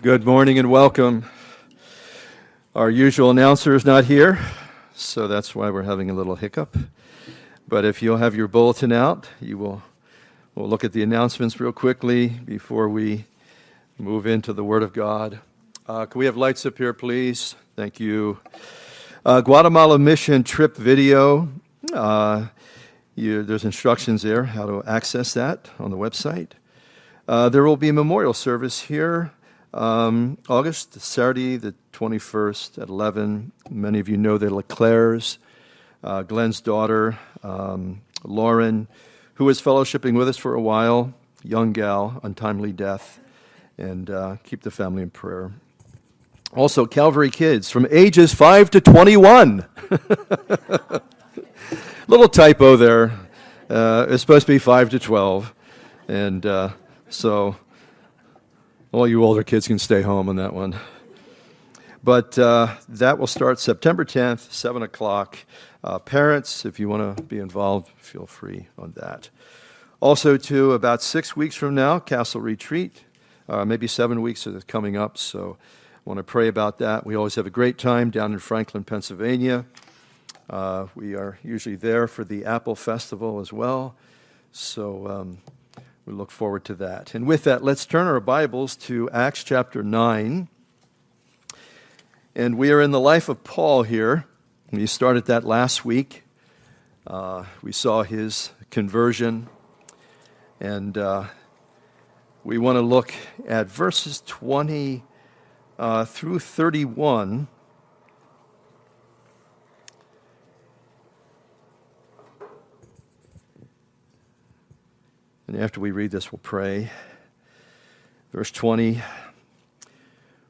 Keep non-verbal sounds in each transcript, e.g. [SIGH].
Good morning and welcome. Our usual announcer is not here, so that's why we're having a little hiccup. But if you'll have your bulletin out, you will we'll look at the announcements real quickly before we move into the Word of God. Uh, can we have lights up here, please? Thank you. Uh, Guatemala mission trip video. Uh, you, there's instructions there how to access that on the website. Uh, there will be a memorial service here um, August, Saturday, the 21st at 11. Many of you know the LeClairs, uh, Glenn's daughter, um, Lauren, who was fellowshipping with us for a while, young gal, untimely death, and uh, keep the family in prayer. Also, Calvary kids from ages 5 to 21. [LAUGHS] Little typo there. Uh, it's supposed to be 5 to 12. And uh, so all you older kids can stay home on that one. But uh, that will start September 10th, 7 o'clock. Uh, parents, if you want to be involved, feel free on that. Also, too, about six weeks from now, Castle Retreat. Uh, maybe seven weeks is coming up, so I want to pray about that. We always have a great time down in Franklin, Pennsylvania. Uh, we are usually there for the Apple Festival as well. So, um, we look forward to that. And with that, let's turn our Bibles to Acts chapter 9. And we are in the life of Paul here. We started that last week. Uh, we saw his conversion. And uh, we want to look at verses 20 uh, through 31 And after we read this, we'll pray. Verse 20,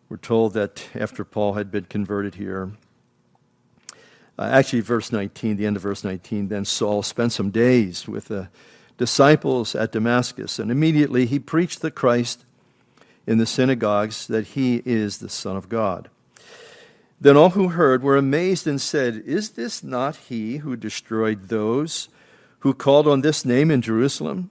we're told that after Paul had been converted here, uh, actually, verse 19, the end of verse 19, then Saul spent some days with the disciples at Damascus, and immediately he preached the Christ in the synagogues that he is the Son of God. Then all who heard were amazed and said, Is this not he who destroyed those who called on this name in Jerusalem?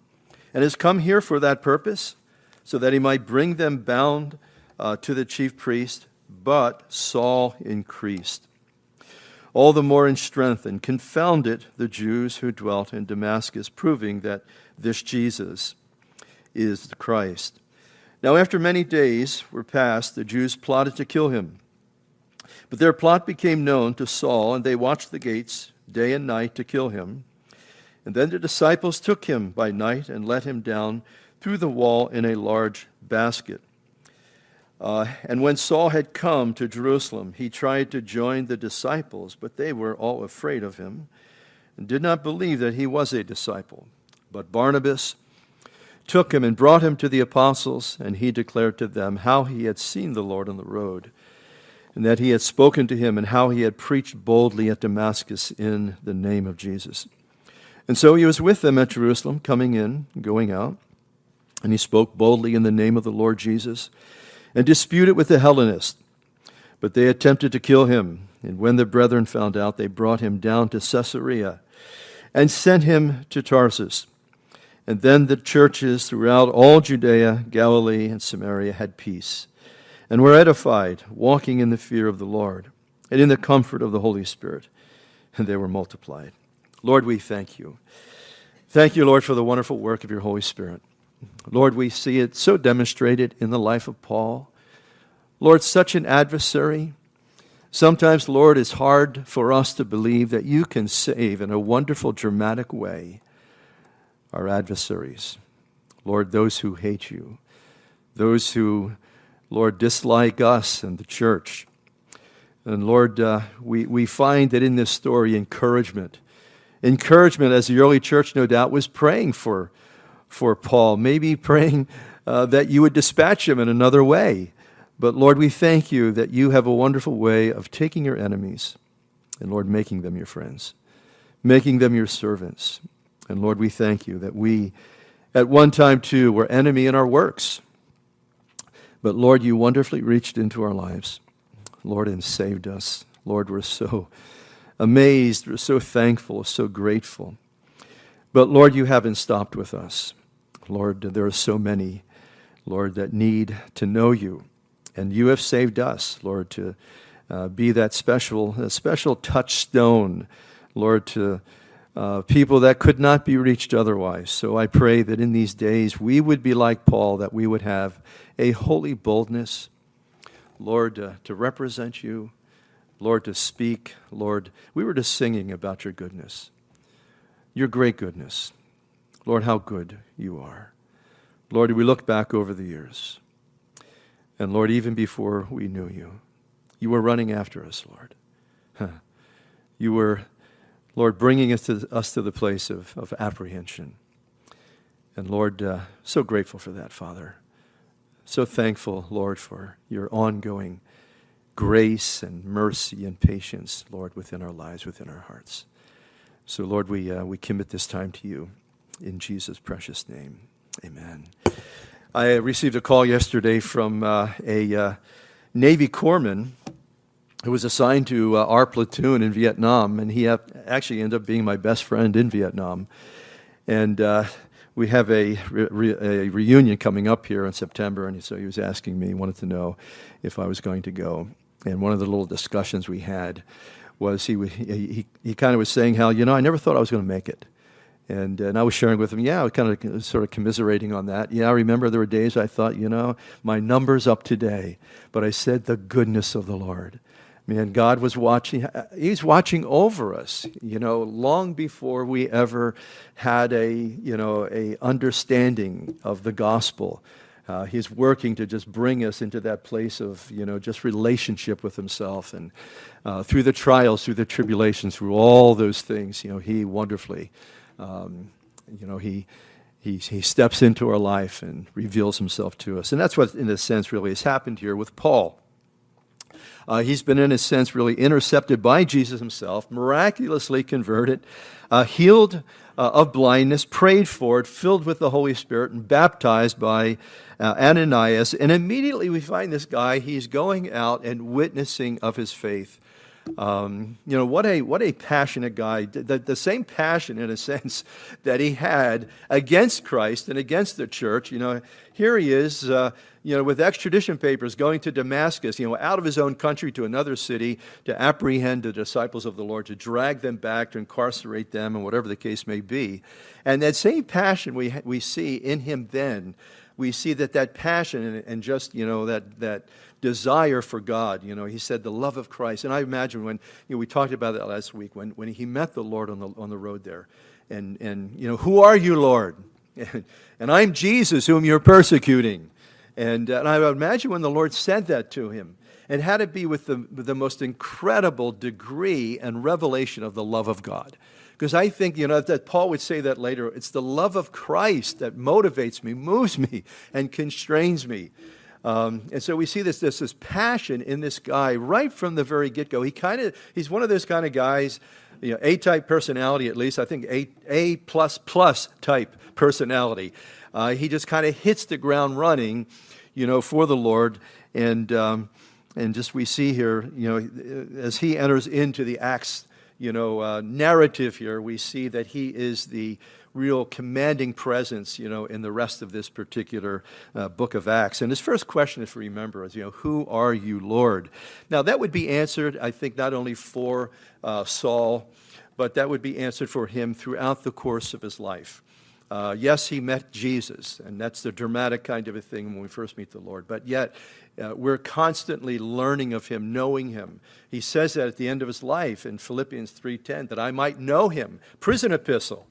And has come here for that purpose, so that he might bring them bound uh, to the chief priest. But Saul increased, all the more in strength, and confounded the Jews who dwelt in Damascus, proving that this Jesus is the Christ. Now, after many days were passed, the Jews plotted to kill him. But their plot became known to Saul, and they watched the gates day and night to kill him. And then the disciples took him by night and let him down through the wall in a large basket. Uh, and when Saul had come to Jerusalem, he tried to join the disciples, but they were all afraid of him and did not believe that he was a disciple. But Barnabas took him and brought him to the apostles, and he declared to them how he had seen the Lord on the road, and that he had spoken to him, and how he had preached boldly at Damascus in the name of Jesus. And so he was with them at Jerusalem, coming in, going out. And he spoke boldly in the name of the Lord Jesus and disputed with the Hellenists. But they attempted to kill him. And when the brethren found out, they brought him down to Caesarea and sent him to Tarsus. And then the churches throughout all Judea, Galilee, and Samaria had peace and were edified, walking in the fear of the Lord and in the comfort of the Holy Spirit. And they were multiplied. Lord, we thank you. Thank you, Lord, for the wonderful work of your Holy Spirit. Lord, we see it so demonstrated in the life of Paul. Lord, such an adversary. Sometimes, Lord, it's hard for us to believe that you can save in a wonderful, dramatic way our adversaries. Lord, those who hate you, those who, Lord, dislike us and the church. And Lord, uh, we, we find that in this story, encouragement encouragement as the early church, no doubt, was praying for, for Paul, maybe praying uh, that you would dispatch him in another way. But Lord, we thank you that you have a wonderful way of taking your enemies and, Lord, making them your friends, making them your servants. And Lord, we thank you that we, at one time too, were enemy in our works. But Lord, you wonderfully reached into our lives, Lord, and saved us. Lord, we're so amazed, we're so thankful, so grateful. But Lord, you haven't stopped with us. Lord, there are so many, Lord, that need to know you And you have saved us, Lord, to uh, be that special, a special touchstone, Lord, to uh, people that could not be reached otherwise. So I pray that in these days we would be like Paul, that we would have a holy boldness, Lord, uh, to represent you, Lord, to speak. Lord, we were just singing about your goodness, your great goodness. Lord, how good you are. Lord, we look back over the years. And Lord, even before we knew you, you were running after us, Lord. [LAUGHS] You were, Lord, bringing us to, us to the place of, of apprehension. And Lord, uh, so grateful for that, Father. So thankful, Lord, for your ongoing grace and mercy and patience, Lord, within our lives, within our hearts. So, Lord, we, uh, we commit this time to you in Jesus' precious name. Amen. I received a call yesterday from uh, a uh, Navy corpsman who was assigned to uh, our platoon in Vietnam, and he actually ended up being my best friend in Vietnam. And uh, we have a, re- a, reunion coming up here in September, and so he was asking me, wanted to know if I was going to go. And one of the little discussions we had was he, he, he kind of was saying how, you know, I never thought I was going to make it. And, and I was sharing with him, yeah, I was kind of sort of commiserating on that. Yeah, I remember there were days I thought, you know, my number's up today. But I said, the goodness of the Lord. Man, God was watching, uh, He's watching over us, you know, long before we ever had a, you know, a understanding of the gospel. Uh, he's working to just bring us into that place of, you know, just relationship with Himself. And uh, through the trials, through the tribulations, through all those things, you know, He wonderfully um, you know, he, he, he steps into our life and reveals himself to us. And that's what, in a sense, really has happened here with Paul. Uh, he's been, in a sense, really intercepted by Jesus himself, miraculously converted, uh, healed uh, of blindness, prayed for it, filled with the Holy Spirit, and baptized by uh, Ananias. And immediately we find this guy, he's going out and witnessing of his faith. Um, you know, what a, what a passionate guy. The, the same passion, in a [LAUGHS] sense, that he had against Christ and against the church. You know, here he is, uh, you know, with extradition papers going to Damascus, you know, out of his own country to another city to apprehend the disciples of the Lord, to drag them back, to incarcerate them, and whatever the case may be. And that same passion we, we see in him then, we see that that passion and, and just, you know, that, that desire for God. You know, he said the love of Christ. And I imagine when, you know, we talked about that last week, when, when he met the Lord on the, on the road there. And, and, you know, who are you, Lord? [LAUGHS] And, and I'm Jesus, whom you're persecuting. And, and I imagine when the Lord said that to him, it had to be with the, with the most incredible degree and revelation of the love of God. Because I think, you know, that Paul would say that later. It's the love of Christ that motivates me, moves me, and constrains me. Um, and so we see this, this, this passion in this guy right from the very get go. He kind of, he's one of those kind of guys, you know, A type personality at least, I think A, A plus plus type personality. Uh, he just kind of hits the ground running, you know, for the Lord. And, um, and just we see here, you know, as he enters into the Acts, you know, uh, narrative here, we see that he is the real commanding presence, you know, in the rest of this particular uh, book of Acts. And his first question, if you remember, is, you know, who are you, Lord? Now, that would be answered, I think, not only for uh, Saul, but that would be answered for him throughout the course of his life. Uh, yes, he met Jesus, and that's the dramatic kind of a thing when we first meet the Lord. But yet, uh, we're constantly learning of him, knowing him. He says that at the end of his life in Philippians 3:10, that I might know him. Prison epistle.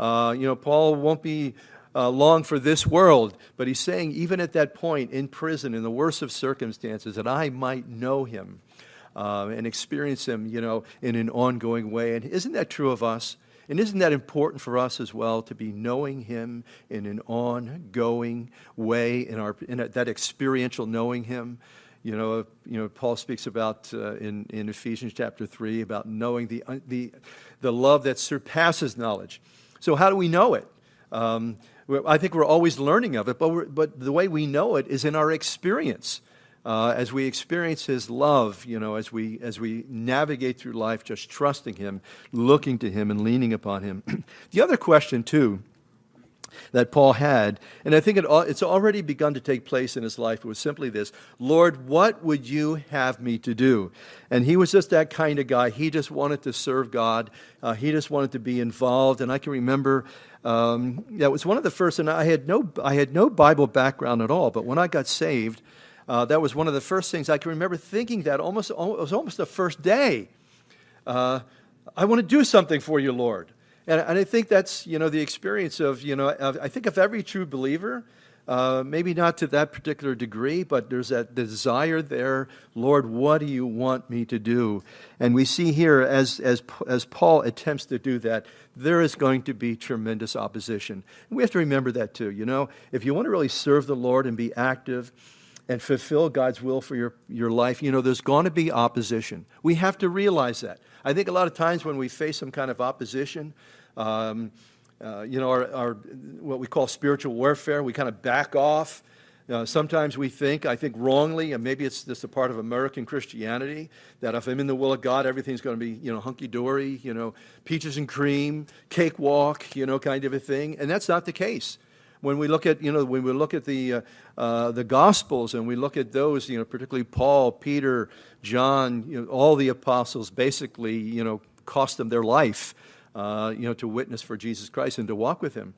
Uh, you know, Paul won't be uh, long for this world, but he's saying, even at that point in prison, in the worst of circumstances, that I might know him uh, and experience him, you know, in an ongoing way. And isn't that true of us? And isn't that important for us as well to be knowing Him in an ongoing way, in, our, in a, that experiential knowing Him? You know, you know, Paul speaks about uh, in, in Ephesians chapter 3 about knowing the, the, the love that surpasses knowledge. So, how do we know it? Um, I think we're always learning of it, but, but the way we know it is in our experience. Uh, as we experience His love, you know, as we, as we navigate through life, just trusting Him, looking to Him, and leaning upon Him. [CLEARS THROAT] the other question, too, that Paul had. And I think it, it's already begun to take place in his life. It was simply this Lord, what would you have me to do? And he was just that kind of guy. He just wanted to serve God, uh, he just wanted to be involved. And I can remember. Um, that was one of the first, and I had no, I had no Bible background at all. But when I got saved, uh, that was one of the first things I can remember thinking that almost, it was almost the first day. Uh, I want to do something for you, Lord. And, and I think that's, you know, the experience of, you know, of, I think of every true believer, uh, maybe not to that particular degree, but there's that desire there. Lord, what do you want me to do? And we see here, as, as, as Paul attempts to do that, there is going to be tremendous opposition. And we have to remember that too. You know, if you want to really serve the Lord and be active, and fulfill God's will for your, your life, you know, there's going to be opposition. We have to realize that. I think a lot of times when we face some kind of opposition, um, uh, you know, our, our, what we call spiritual warfare, we kind of back off. Uh, sometimes we think, I think wrongly, and maybe it's just a part of American Christianity, that if I'm in the will of God, everything's going to be, you know, hunky dory, you know, peaches and cream, cakewalk, you know, kind of a thing. And that's not the case. When we look at, you know, when we look at the, uh, uh, the Gospels and we look at those, you know, particularly Paul, Peter, John, you know, all the apostles basically, you know, cost them their life uh, you know, to witness for Jesus Christ and to walk with Him.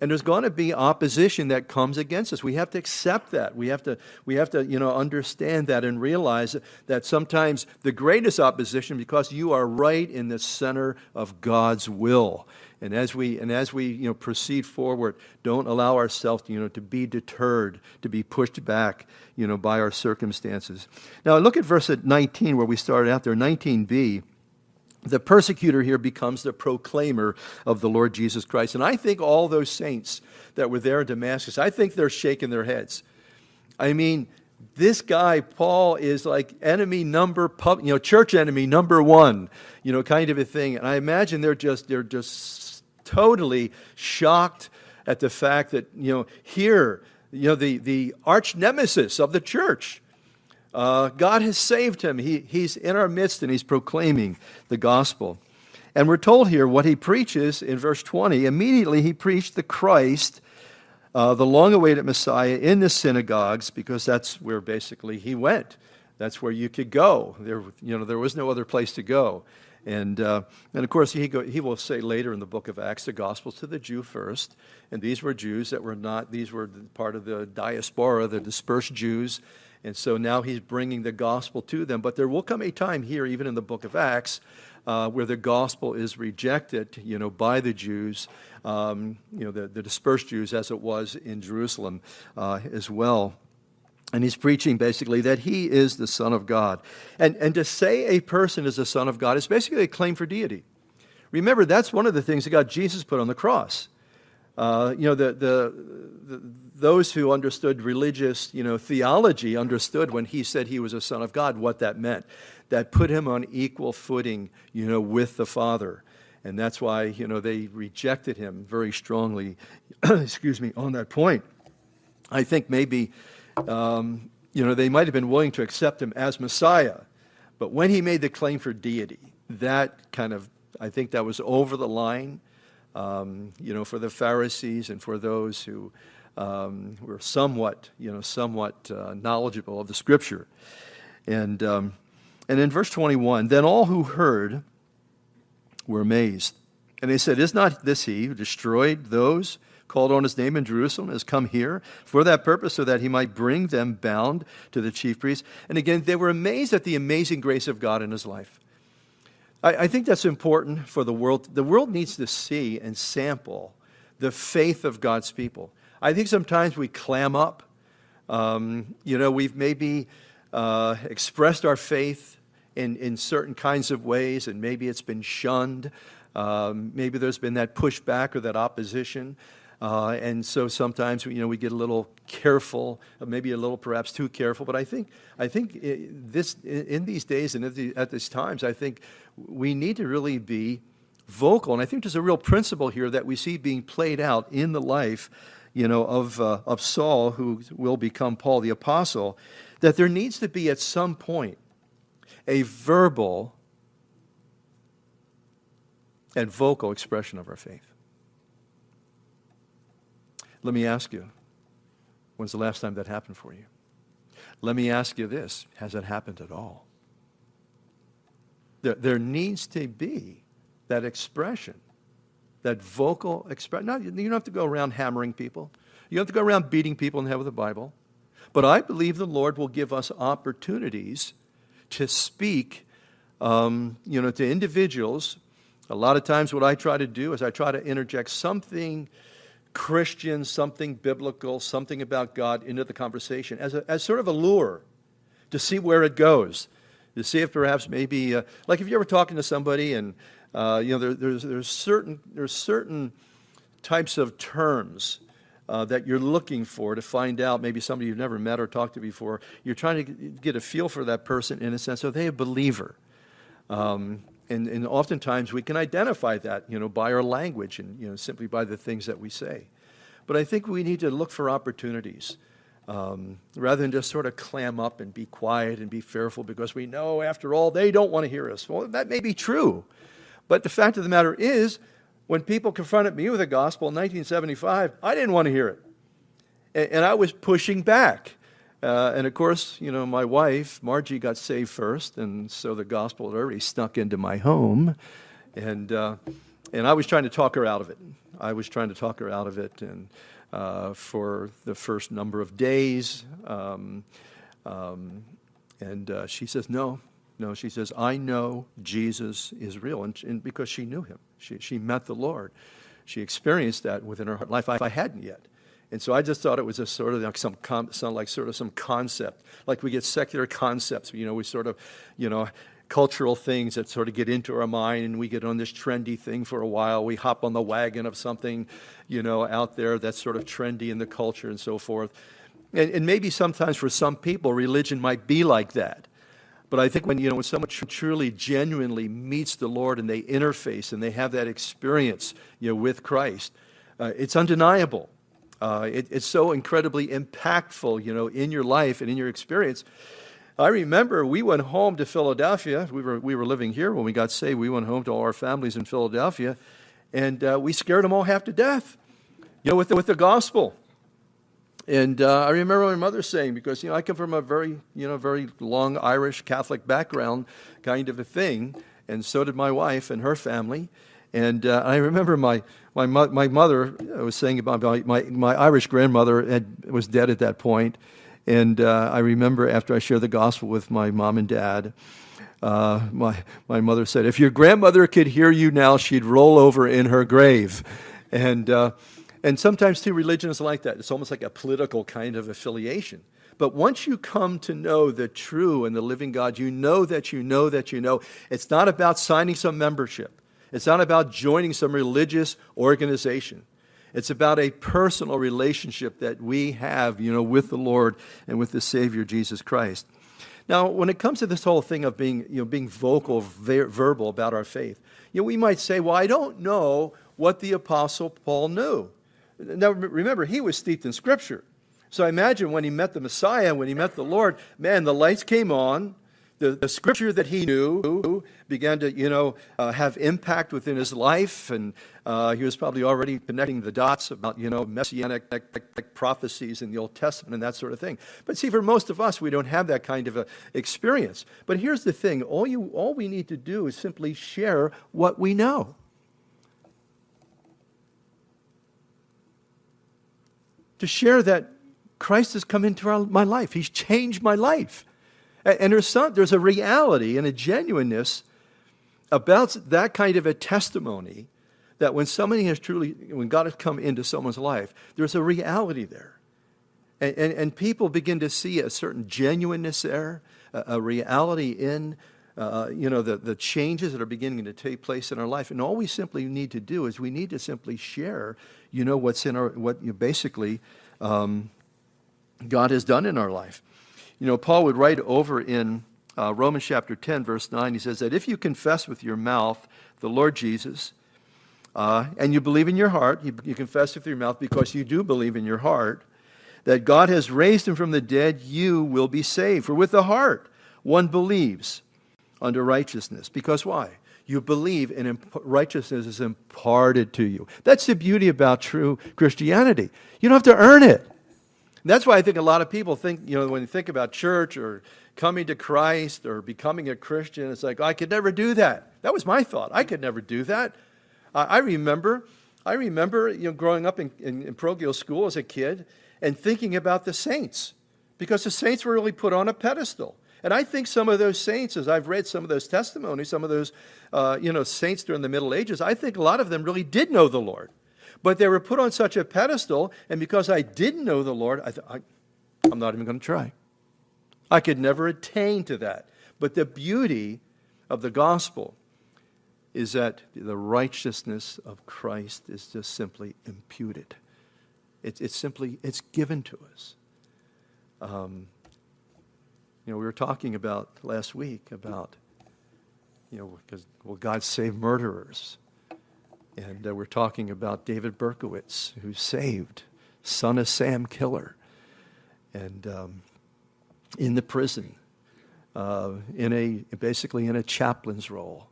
And there's going to be opposition that comes against us. We have to accept that. We have to, we have to, you know, understand that and realize that sometimes the greatest opposition because you are right in the center of God's will. And as we and as we you know proceed forward, don't allow ourselves you know to be deterred, to be pushed back, you know, by our circumstances. Now look at verse 19 where we started out there, 19b the persecutor here becomes the proclaimer of the Lord Jesus Christ. And I think all those saints that were there in Damascus, I think they're shaking their heads. I mean, this guy, Paul, is like enemy number, you know, church enemy number one, you know, kind of a thing. And I imagine they're just, they're just totally shocked at the fact that, you know, here, you know, the, the arch nemesis of the church, uh, God has saved him. He, he's in our midst and he's proclaiming the gospel. And we're told here what he preaches in verse 20. Immediately he preached the Christ, uh, the long awaited Messiah, in the synagogues because that's where basically he went. That's where you could go. There, you know, there was no other place to go. And, uh, and of course, he, go, he will say later in the book of Acts the gospel to the Jew first. And these were Jews that were not, these were part of the diaspora, the dispersed Jews and so now he's bringing the gospel to them. But there will come a time here, even in the book of Acts, uh, where the gospel is rejected, you know, by the Jews, um, you know, the, the, dispersed Jews, as it was in Jerusalem uh, as well. And he's preaching basically that he is the Son of God. And, and to say a person is the Son of God is basically a claim for deity. Remember, that's one of the things that God Jesus put on the cross. Uh, you know, the, the, the, those who understood religious, you know, theology understood when he said he was a son of God what that meant. That put him on equal footing, you know, with the Father. And that's why, you know, they rejected him very strongly, [CLEARS THROAT] excuse me, on that point. I think maybe, um, you know, they might have been willing to accept him as Messiah. But when he made the claim for deity, that kind of, I think that was over the line um, you know, for the Pharisees and for those who um, were somewhat, you know, somewhat uh, knowledgeable of the Scripture. And, um, and in verse 21, then all who heard were amazed. And they said, Is not this he who destroyed those called on his name in Jerusalem, has come here for that purpose, so that he might bring them bound to the chief priests? And again, they were amazed at the amazing grace of God in his life. I, I think that's important for the world. The world needs to see and sample the faith of God's people. I think sometimes we clam up. Um, you know, we've maybe uh, expressed our faith in, in certain kinds of ways, and maybe it's been shunned. Um, maybe there's been that pushback or that opposition. Uh, and so sometimes you know we get a little careful, maybe a little perhaps too careful. But I think I think this in these days and at, the, at these times, I think we need to really be vocal. And I think there's a real principle here that we see being played out in the life, you know, of uh, of Saul, who will become Paul the apostle. That there needs to be at some point a verbal and vocal expression of our faith. Let me ask you, when's the last time that happened for you? Let me ask you this has it happened at all? There, there needs to be that expression, that vocal expression. You don't have to go around hammering people, you don't have to go around beating people in the head with the Bible. But I believe the Lord will give us opportunities to speak um, you know, to individuals. A lot of times, what I try to do is I try to interject something Christian, something biblical, something about God into the conversation as, a, as sort of a lure to see where it goes, to see if perhaps maybe, uh, like if you're ever talking to somebody and uh, you know there, there's, there's certain there's certain types of terms uh, that you're looking for to find out maybe somebody you've never met or talked to before. You're trying to get a feel for that person in a sense. Are they a believer? Um, and, and oftentimes we can identify that, you know, by our language and, you know, simply by the things that we say. But I think we need to look for opportunities um, rather than just sort of clam up and be quiet and be fearful because we know, after all, they don't want to hear us. Well, that may be true. But the fact of the matter is, when people confronted me with the gospel in 1975, I didn't want to hear it. And, and I was pushing back. Uh, and of course, you know, my wife, Margie, got saved first, and so the gospel had already snuck into my home. And, uh, and I was trying to talk her out of it. I was trying to talk her out of it. And uh, for the first number of days, um, um, and uh, she says, No, no. She says, I know Jesus is real. And, and because she knew him, she, she met the Lord. She experienced that within her life. I, I hadn't yet. And so I just thought it was a sort of like some, some like sort of some concept, like we get secular concepts. You know, we sort of, you know, cultural things that sort of get into our mind, and we get on this trendy thing for a while. We hop on the wagon of something, you know, out there that's sort of trendy in the culture and so forth. And, and maybe sometimes for some people, religion might be like that. But I think when you know when someone truly, genuinely meets the Lord and they interface and they have that experience, you know, with Christ, uh, it's undeniable uh, it, it's so incredibly impactful, you know, in your life and in your experience. I remember we went home to Philadelphia. We were, we were living here when we got saved. We went home to all our families in Philadelphia, and uh, we scared them all half to death, you know, with the, with the gospel. And uh, I remember my mother saying, because you know I come from a very you know very long Irish Catholic background, kind of a thing, and so did my wife and her family. And uh, I remember my, my, my mother was saying about my, my, my Irish grandmother had, was dead at that point. And uh, I remember after I shared the gospel with my mom and dad, uh, my, my mother said, If your grandmother could hear you now, she'd roll over in her grave. And, uh, and sometimes, too, religion is like that. It's almost like a political kind of affiliation. But once you come to know the true and the living God, you know that you know that you know. It's not about signing some membership. It's not about joining some religious organization. It's about a personal relationship that we have, you know, with the Lord and with the Savior Jesus Christ. Now, when it comes to this whole thing of being, you know, being vocal, ver- verbal about our faith, you know, we might say, well, I don't know what the Apostle Paul knew. Now, remember, he was steeped in Scripture. So I imagine when he met the Messiah, when he met the Lord, man, the lights came on, the, the scripture that he knew began to, you know, uh, have impact within his life, and uh, he was probably already connecting the dots about, you know, messianic prophecies in the Old Testament and that sort of thing. But see, for most of us, we don't have that kind of a experience. But here's the thing: all you, all we need to do is simply share what we know. To share that Christ has come into our, my life. He's changed my life. And there's, some, there's a reality and a genuineness about that kind of a testimony that when somebody has truly, when God has come into someone's life, there's a reality there. And, and, and people begin to see a certain genuineness there, a, a reality in, uh, you know, the, the changes that are beginning to take place in our life. And all we simply need to do is we need to simply share, you know, what's in our, what you basically um, God has done in our life. You know, Paul would write over in uh, Romans chapter 10, verse 9, he says that if you confess with your mouth the Lord Jesus, uh, and you believe in your heart, you, you confess with your mouth because you do believe in your heart, that God has raised him from the dead, you will be saved. For with the heart one believes unto righteousness. Because why? You believe, in imp- righteousness is imparted to you. That's the beauty about true Christianity. You don't have to earn it. That's why I think a lot of people think, you know, when you think about church or coming to Christ or becoming a Christian, it's like, I could never do that. That was my thought. I could never do that. I remember, I remember, you know, growing up in, in, in parochial school as a kid and thinking about the saints because the saints were really put on a pedestal. And I think some of those saints, as I've read some of those testimonies, some of those, uh, you know, saints during the Middle Ages, I think a lot of them really did know the Lord. But they were put on such a pedestal, and because I didn't know the Lord, I, th- I'm not even going to try. I could never attain to that. But the beauty of the gospel is that the righteousness of Christ is just simply imputed. It's, it's simply, it's given to us. Um, you know, we were talking about last week about, you know, because, well, God saved murderers. And uh, we're talking about David Berkowitz, who saved, son of Sam Killer. And um, in the prison, uh, in a, basically in a chaplain's role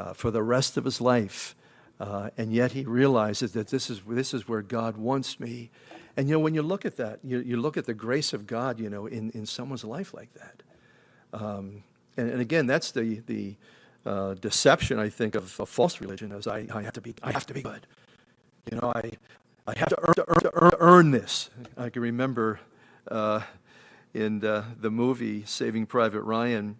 uh, for the rest of his life. Uh, and yet he realizes that this is, this is where God wants me. And you know, when you look at that, you, you look at the grace of God, you know, in, in someone's life like that. Um, and, and, again, that's the, the uh, deception, I think, of, a false religion is I, I, have to be, I have to be good. You know, I, I have to earn, to earn, to earn, earn this. I can remember uh, in the, the, movie Saving Private Ryan,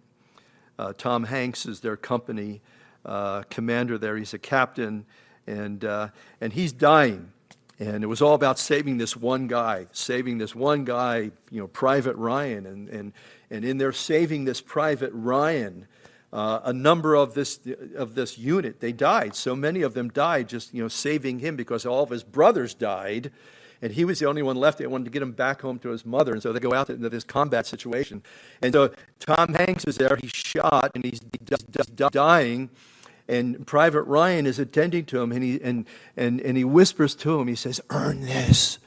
uh, Tom Hanks is their company uh, commander there. He's a captain, and, uh, and he's dying. And it was all about saving this one guy, saving this one guy, you know, Private Ryan. And, and, and in their saving this Private Ryan, uh, a number of this, of this unit, they died. So many of them died just, you know, saving him because all of his brothers died and he was the only one left. They wanted to get him back home to his mother, and so they go out into this combat situation. And so Tom Hanks is there. He's shot, and he's just dying. And Private Ryan is attending to him, and he and and and he whispers to him. He says, "Earn this,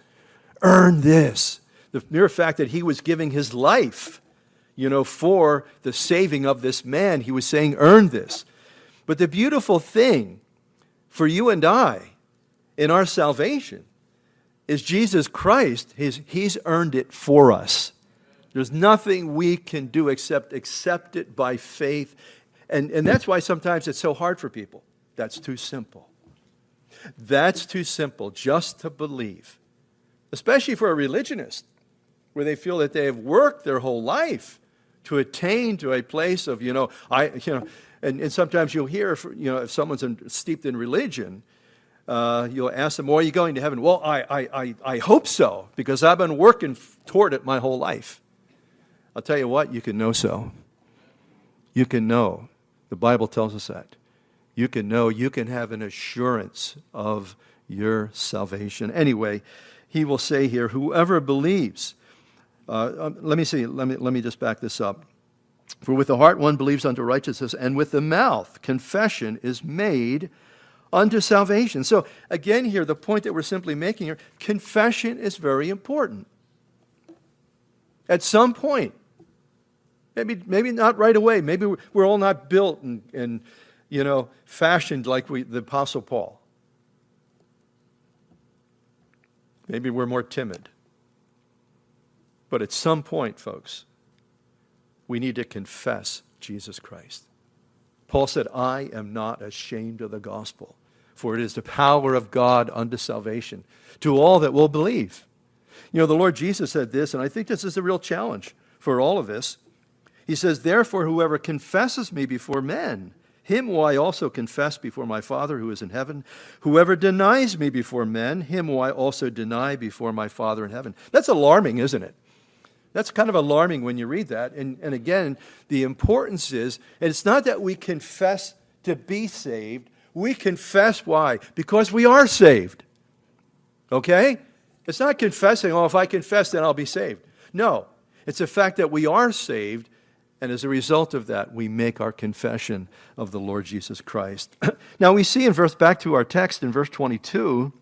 earn this." The mere fact that he was giving his life, you know, for the saving of this man, he was saying, "Earn this." But the beautiful thing for you and I in our salvation is Jesus Christ. He's, he's earned it for us. There's nothing we can do except accept it by faith. And, and that's why sometimes it's so hard for people. That's too simple. That's too simple just to believe, especially for a religionist, where they feel that they have worked their whole life to attain to a place of, you know, I, you know, and, and sometimes you'll hear, you know, if someone's in, steeped in religion, uh, you'll ask them, well, are you going to heaven? Well, I, I, I, I hope so, because I've been working toward it my whole life. I'll tell you what, you can know so. You can know. The Bible tells us that. You can know, you can have an assurance of your salvation. Anyway, he will say here, whoever believes, uh, um, let me see, let me, let me just back this up. For with the heart one believes unto righteousness, and with the mouth confession is made unto salvation. So, again, here, the point that we're simply making here confession is very important. At some point, maybe, maybe not right away, maybe we're all not built and, and you know, fashioned like we, the Apostle Paul. Maybe we're more timid. But at some point, folks, we need to confess Jesus Christ. Paul said, I am not ashamed of the gospel, for it is the power of God unto salvation to all that will believe. You know, the Lord Jesus said this, and I think this is a real challenge for all of us. He says, Therefore, whoever confesses me before men, him will I also confess before my Father who is in heaven. Whoever denies me before men, him will I also deny before my Father in heaven. That's alarming, isn't it? That's kind of alarming when you read that. And, and again, the importance is, and it's not that we confess to be saved, we confess why? Because we are saved. Okay? It's not confessing, oh, if I confess, then I'll be saved. No, it's the fact that we are saved, and as a result of that, we make our confession of the Lord Jesus Christ. [CLEARS THROAT] now, we see in verse, back to our text in verse 22,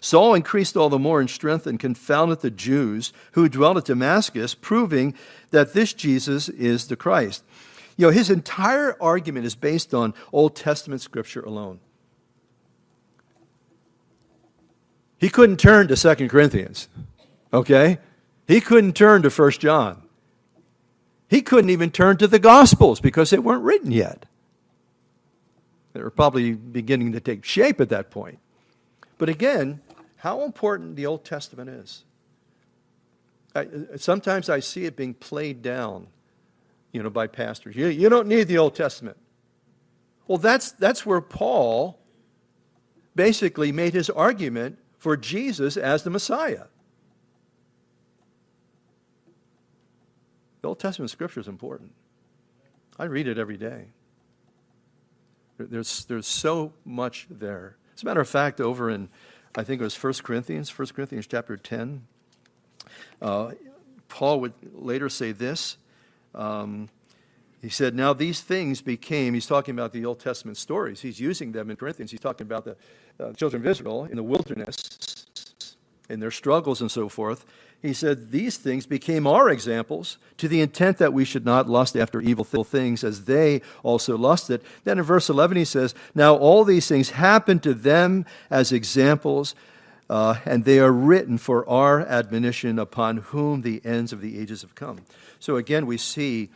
Saul increased all the more in strength and confounded the Jews who dwelt at Damascus, proving that this Jesus is the Christ. You know, his entire argument is based on Old Testament scripture alone. He couldn't turn to Second Corinthians, okay? He couldn't turn to First John. He couldn't even turn to the Gospels because they weren't written yet. They were probably beginning to take shape at that point. But again, how important the Old Testament is. I, sometimes I see it being played down, you know, by pastors. You, you don't need the Old Testament. Well, that's, that's where Paul basically made his argument for Jesus as the Messiah. The Old Testament scripture is important. I read it every day. There's, there's so much there. As a matter of fact, over in, I think it was 1 Corinthians, 1 Corinthians chapter 10, uh, Paul would later say this. Um, he said, Now these things became, he's talking about the Old Testament stories. He's using them in Corinthians. He's talking about the uh, children of Israel in the wilderness, in their struggles and so forth. He said, These things became our examples to the intent that we should not lust after evil things as they also lusted. Then in verse 11, he says, Now all these things happened to them as examples, uh, and they are written for our admonition upon whom the ends of the ages have come. So again, we see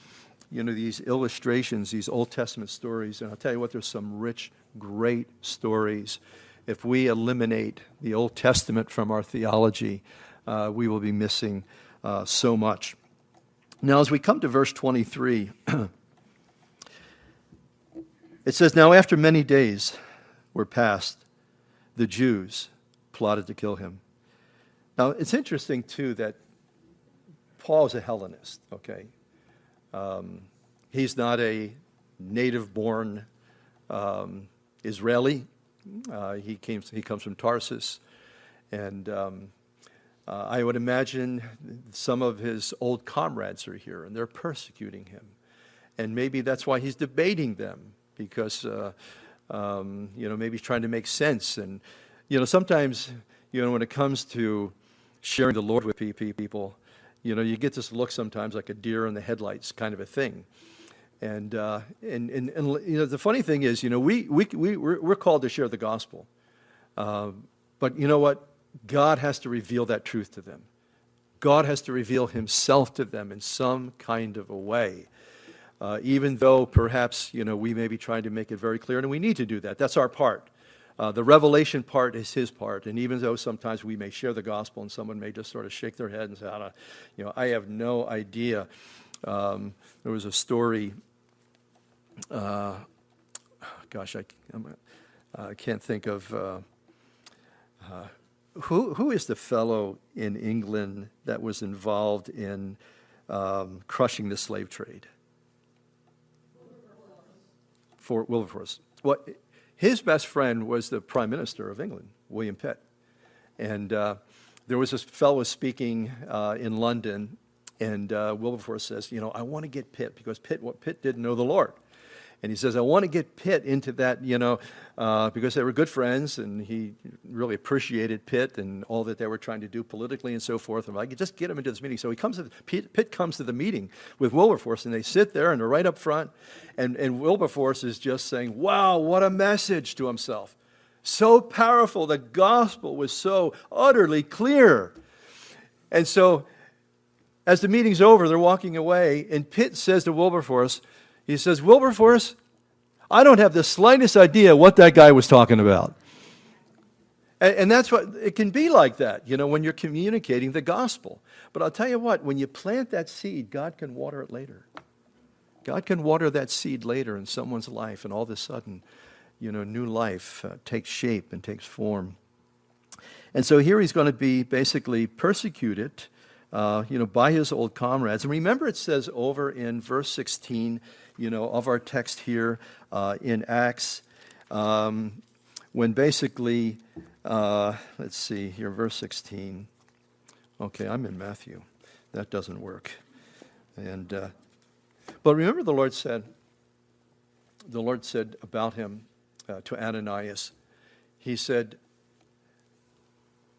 you know, these illustrations, these Old Testament stories, and I'll tell you what, there's some rich, great stories. If we eliminate the Old Testament from our theology, uh, we will be missing uh, so much. Now, as we come to verse 23, [CLEARS THROAT] it says, Now after many days were passed, the Jews plotted to kill him. Now, it's interesting, too, that Paul is a Hellenist, okay? Um, he's not a native born um, Israeli. Uh, he, came, he comes from Tarsus. And um, uh, I would imagine some of his old comrades are here and they're persecuting him. And maybe that's why he's debating them because, uh, um, you know, maybe he's trying to make sense. And, you know, sometimes, you know, when it comes to sharing the Lord with people, you know, you get this look sometimes like a deer in the headlights kind of a thing. And, uh, and, and, and, you know, the funny thing is, you know, we, we, we, we're, we're called to share the gospel. Uh, but you know what? God has to reveal that truth to them. God has to reveal himself to them in some kind of a way. Uh, even though perhaps, you know, we may be trying to make it very clear, and we need to do that. That's our part. Uh, the revelation part is his part, and even though sometimes we may share the gospel and someone may just sort of shake their head and say, I you know, I have no idea. Um, there was a story, uh, gosh, I, I, can't think of, uh, uh, who, who is the fellow in England that was involved in um, crushing the slave trade? For Wilberforce. What? His best friend was the Prime Minister of England, William Pitt. And uh, there was this fellow speaking uh, in London, and uh, Wilberforce says, You know, I want to get Pitt because Pitt, what Pitt didn't know the Lord. And he says, I want to get Pitt into that, you know, uh, because they were good friends, and he really appreciated Pitt and all that they were trying to do politically and so forth. And I could just get him into this meeting. So he comes to Pitt, Pitt comes to the meeting with Wilberforce, and they sit there and they're right up front. And, and Wilberforce is just saying, Wow, what a message to himself. So powerful. The gospel was so utterly clear. And so, as the meeting's over, they're walking away, and Pitt says to Wilberforce, he says, Wilberforce, I don't have the slightest idea what that guy was talking about. And, and, that's what it can be like that, you know, when you're communicating the gospel. But I'll tell you what, when you plant that seed, God can water it later. God can water that seed later in someone's life, and all of a sudden, you know, new life uh, takes shape and takes form. And so here he's going to be basically persecuted, uh, you know, by his old comrades. And remember, it says over in verse 16 you know, of our text here uh, in Acts, um, when basically, uh, let's see here, verse 16. Okay, I'm in Matthew. That doesn't work. And uh, but remember, the Lord said, the Lord said about him uh, to Ananias, He said,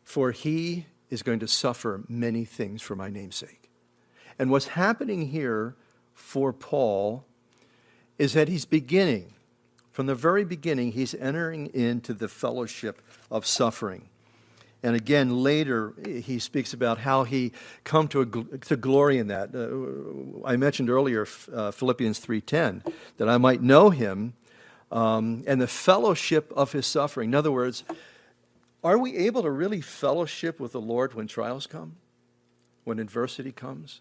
"For he is going to suffer many things for my name's sake." And what's happening here for Paul is that he's beginning, from the very beginning, he's entering into the fellowship of suffering. And again, later, he speaks about how he come to, a, to glory in that. Uh, I mentioned earlier uh, Philippians 3.10, that I might know him um, and the fellowship of his suffering. In other words, are we able to really fellowship with the Lord when trials come, when adversity comes?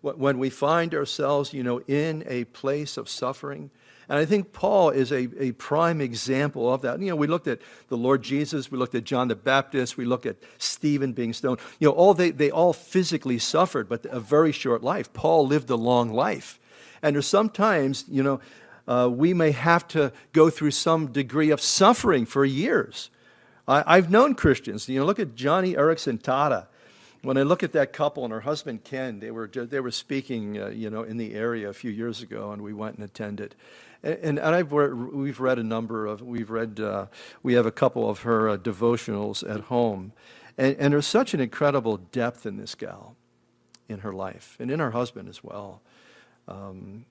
When we find ourselves, you know, in a place of suffering, and I think Paul is a, a prime example of that. You know, we looked at the Lord Jesus, we looked at John the Baptist, we looked at Stephen being stoned. You know, all they, they all physically suffered, but a very short life. Paul lived a long life. And there's sometimes, you know, uh, we may have to go through some degree of suffering for years. I, have known Christians. You know, look at Joni Eareckson Tada. When I look at that couple and her husband Ken, they were, they were speaking, uh, you know, in the area a few years ago, and we went and attended. And, and I've we've read a number of, we've read, uh, we have a couple of her uh, devotionals at home. And, and there's such an incredible depth in this gal, in her life, and in her husband as well. Um,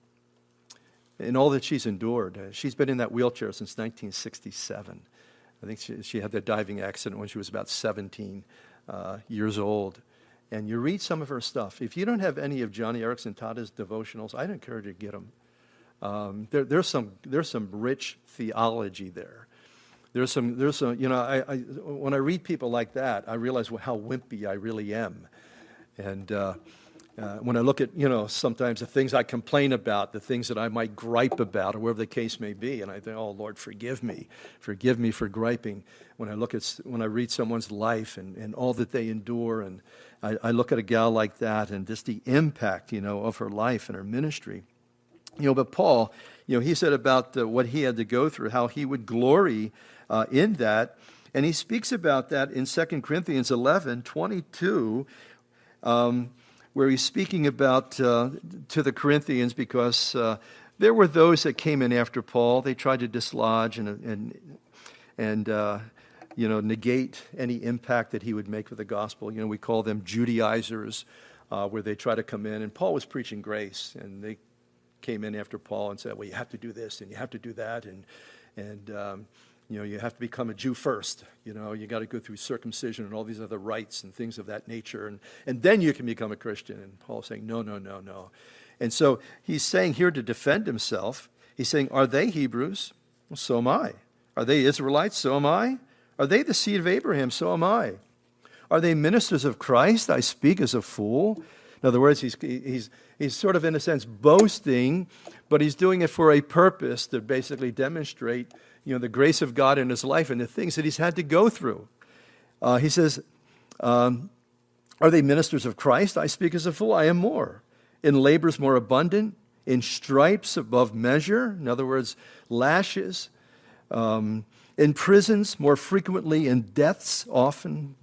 in all that she's endured. Uh, she's been in that wheelchair since 1967. I think she, she had that diving accident when she was about 17 uh, years old. And you read some of her stuff. If you don't have any of Joni Eareckson Tada's devotionals, I'd encourage you to get them. Um, there, there's, some, there's some rich theology there. There's some, there's some you know, I, I, when I read people like that, I realize how wimpy I really am. And uh, uh, when I look at, you know, sometimes the things I complain about, the things that I might gripe about, or whatever the case may be, and I think, oh, Lord, forgive me. Forgive me for griping. When I look at, when I read someone's life and, and all that they endure, and I, I look at a gal like that and just the impact, you know, of her life and her ministry. You know, but Paul, you know, he said about uh, what he had to go through, how he would glory uh, in that. And he speaks about that in 2 Corinthians 11 22, um, where he's speaking about uh, to the Corinthians because uh, there were those that came in after Paul. They tried to dislodge and, and, and uh, you know, negate any impact that he would make with the gospel. You know, we call them Judaizers. Uh, where they try to come in, and Paul was preaching grace, and they came in after Paul and said, well, you have to do this and you have to do that. And, and um, you know, you have to become a Jew first. You know, you got to go through circumcision and all these other rites and things of that nature. And, and then you can become a Christian. And Paul's saying, no, no, no, no. And so he's saying here to defend himself, he's saying, are they Hebrews? Well, so am I. Are they Israelites? So am I. Are they the seed of Abraham? So am I. Are they ministers of Christ? I speak as a fool. In other words, he's, he's, he's sort of, in a sense, boasting, but he's doing it for a purpose to basically demonstrate you know, the grace of God in his life and the things that he's had to go through. Uh, he says, um, Are they ministers of Christ? I speak as a fool. I am more. In labors more abundant, in stripes above measure, in other words, lashes, um, in prisons more frequently, in deaths often,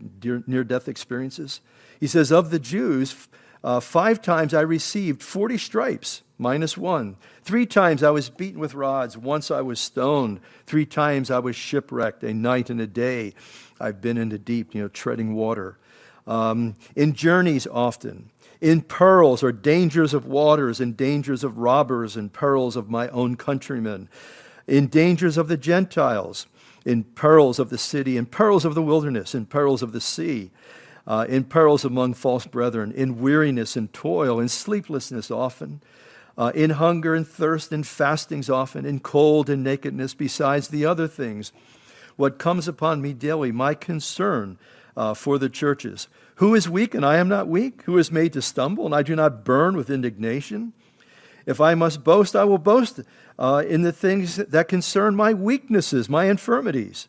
near death experiences. He says, Of the Jews, uh, five times I received 40 stripes, minus one. Three times I was beaten with rods. Once I was stoned. Three times I was shipwrecked, a night and a day. I've been in the deep, you know, treading water. Um, in journeys often. In perils or dangers of waters, in dangers of robbers, and perils of my own countrymen. In dangers of the Gentiles, in perils of the city, in perils of the wilderness, in perils of the sea uh, in perils among false brethren, in weariness and toil, in sleeplessness often, uh, in hunger and thirst, in fastings often, in cold and nakedness, besides the other things. What comes upon me daily, my concern uh, for the churches. Who is weak and I am not weak? Who is made to stumble and I do not burn with indignation? If I must boast, I will boast uh, in the things that concern my weaknesses, my infirmities.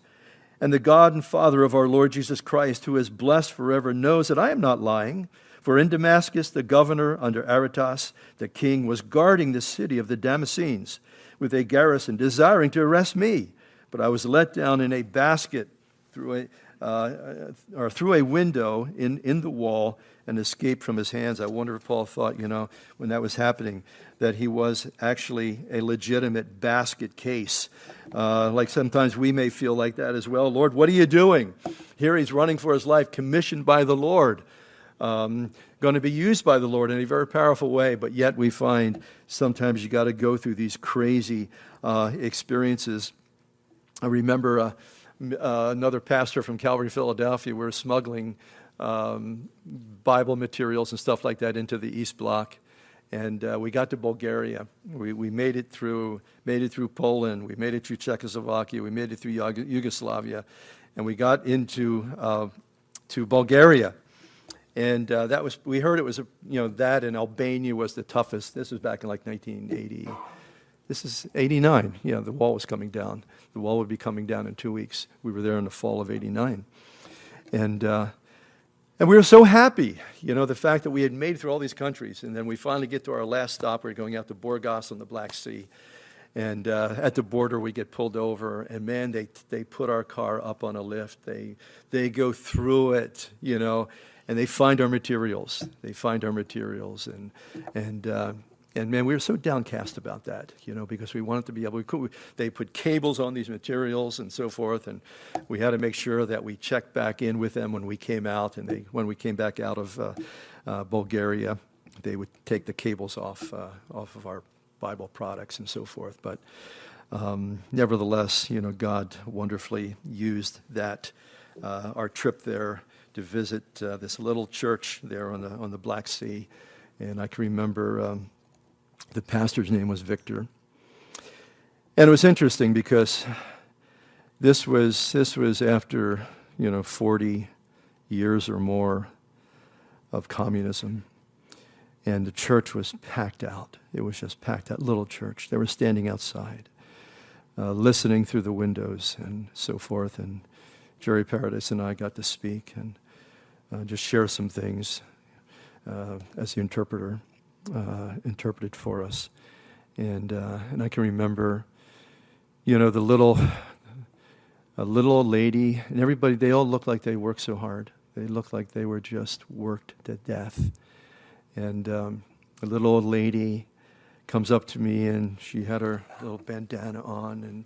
And the God and Father of our Lord Jesus Christ, who is blessed forever, knows that I am not lying. For in Damascus, the governor under Aretas, the king, was guarding the city of the Damascenes with a garrison, desiring to arrest me. But I was let down in a basket through a, uh, or through a window in, in the wall and escaped from his hands. I wonder if Paul thought, you know, when that was happening, that he was actually a legitimate basket case. Uh, like sometimes we may feel like that as well. Lord, what are you doing? Here he's running for his life, commissioned by the Lord. um, going to be used by the Lord in a very powerful way, but yet we find sometimes you got to go through these crazy uh, experiences. I remember uh, uh, another pastor from Calvary, Philadelphia, we were smuggling um, Bible materials and stuff like that into the East Block. And uh, we got to Bulgaria. We, we made it through made it through Poland. We made it through Czechoslovakia. We made it through Yugoslavia, and we got into uh, to Bulgaria. And uh, that was we heard it was a, you know that and Albania was the toughest. This was back in like 1980. This is 89. Yeah, the wall was coming down. The wall would be coming down in two weeks. We were there in the fall of 89. And uh, and we were so happy, you know, the fact that we had made through all these countries. And then we finally get to our last stop. We're going out to Burgas on the Black Sea. And uh, at the border, we get pulled over. And man, they, they put our car up on a lift. They, they go through it, you know, and they find our materials. They find our materials. And, and uh, and man, we were so downcast about that, you know, because we wanted to be able. to. they put cables on these materials and so forth, and we had to make sure that we checked back in with them when we came out. And they, when we came back out of uh, uh, Bulgaria, they would take the cables off uh, off of our Bible products and so forth. But um, nevertheless, you know, God wonderfully used that uh, our trip there to visit uh, this little church there on the on the Black Sea, and I can remember. Um, the pastor's name was Victor. And it was interesting because this was, this was after, you know, 40 years or more of communism. And the church was packed out. It was just packed out, little church. They were standing outside, uh, listening through the windows and so forth. And Jerry Paradise and I got to speak and uh, just share some things uh, as the interpreter uh, interpreted for us. And, uh, and I can remember, you know, the little, a little old lady, and everybody, they all looked like they worked so hard. They looked like they were just worked to death. And um, a little old lady comes up to me, and she had her little bandana on, and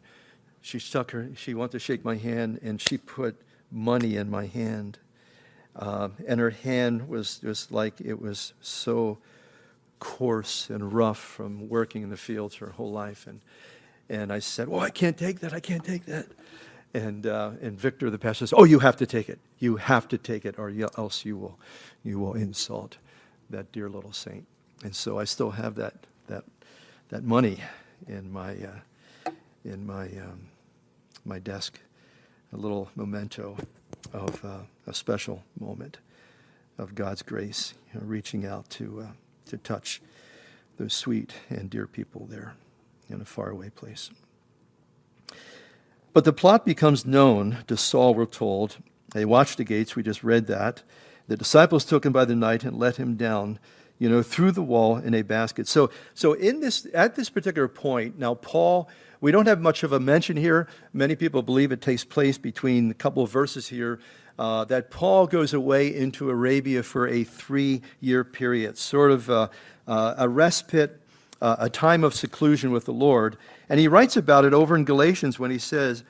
she stuck her, she wanted to shake my hand, and she put money in my hand. Uh, and her hand was just like it was so coarse and rough from working in the fields her whole life. And, and I said, Oh, I can't take that. I can't take that. And, uh, and Victor, the pastor, says, Oh, you have to take it. You have to take it, or else you will, you will insult that dear little saint. And so I still have that, that, that money in my, uh, in my, um, my desk, a little memento of uh, a special moment of God's grace, you know, reaching out to uh, to touch those sweet and dear people there in a faraway place. But the plot becomes known to Saul, we're told. They watched the gates, we just read that. The disciples took him by the night and let him down, you know, through the wall in a basket. So, so in this, at this particular point, now Paul, we don't have much of a mention here. Many people believe it takes place between a couple of verses here uh, that Paul goes away into Arabia for a three year period, sort of uh, uh, a respite, uh, a time of seclusion with the Lord. And he writes about it over in Galatians when he says,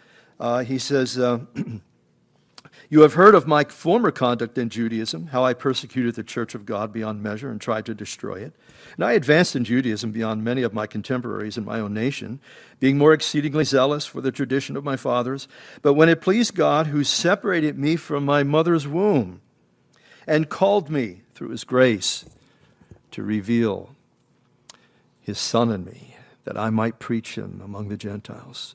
he says, [CLEARS THROAT] You have heard of my former conduct in Judaism, how I persecuted the church of God beyond measure and tried to destroy it. And I advanced in Judaism beyond many of my contemporaries in my own nation, being more exceedingly zealous for the tradition of my fathers. But when it pleased God, who separated me from my mother's womb and called me through his grace to reveal his Son in me, that I might preach him among the Gentiles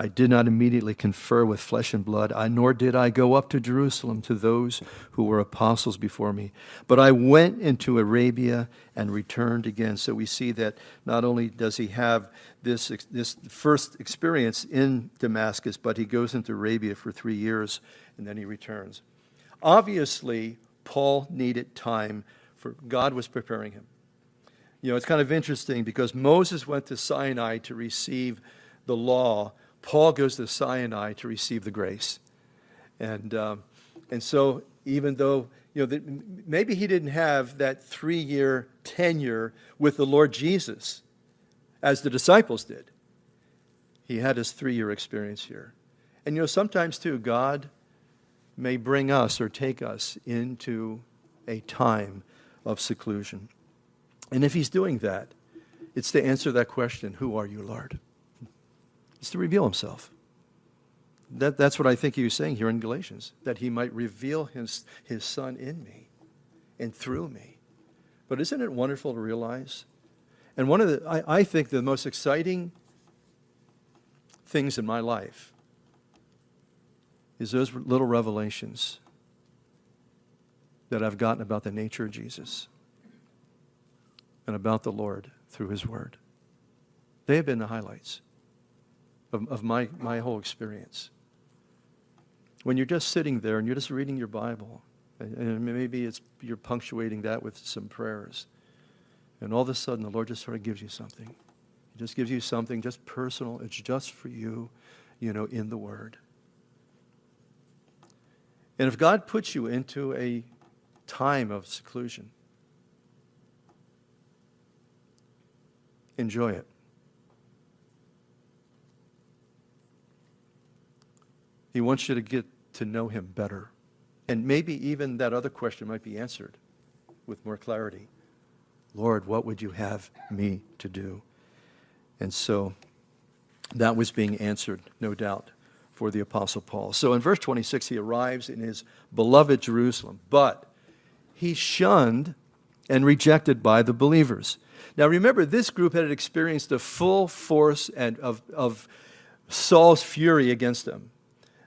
I did not immediately confer with flesh and blood, I, nor did I go up to Jerusalem to those who were apostles before me. But I went into Arabia and returned again. So we see that not only does he have this, this first experience in Damascus, but he goes into Arabia for three years and then he returns. Obviously, Paul needed time for God was preparing him. You know, it's kind of interesting because Moses went to Sinai to receive the law Paul goes to Sinai to receive the grace. And, um, and so, even though, you know, the, maybe he didn't have that three year tenure with the Lord Jesus as the disciples did, he had his three year experience here. And, you know, sometimes too, God may bring us or take us into a time of seclusion. And if he's doing that, it's to answer that question Who are you, Lord? It's to reveal himself. That, that's what I think he was saying here in Galatians, that he might reveal his, his son in me and through me. But isn't it wonderful to realize? And one of the, I, I think the most exciting things in my life is those little revelations that I've gotten about the nature of Jesus and about the Lord through his word. They have been the highlights of, of my, my whole experience when you're just sitting there and you're just reading your Bible, and maybe it's, you're punctuating that with some prayers, and all of a sudden the Lord just sort of gives you something. He just gives you something just personal. It's just for you, you know, in the Word. And if God puts you into a time of seclusion, enjoy it. He wants you to get to know him better. And maybe even that other question might be answered with more clarity. Lord, what would you have me to do? And so that was being answered, no doubt, for the Apostle Paul. So in verse 26, he arrives in his beloved Jerusalem, but he's shunned and rejected by the believers. Now remember, this group had experienced the full force and of, of Saul's fury against them.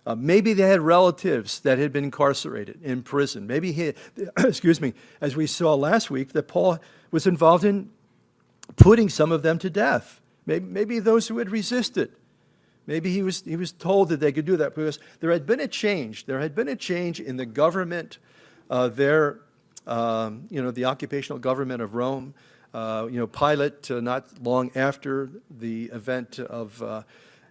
Uh, maybe they had relatives that had been incarcerated in prison. Maybe he, [CLEARS THROAT] excuse me, as we saw last week, that Paul was involved in putting some of them to death. Maybe, maybe those who had resisted. Maybe he was, he was told that they could do that because there had been a change. There had been a change in the government, uh, there, um, you know, the occupational government of Rome. Uh, you know, Pilate, uh, not long after the event of uh,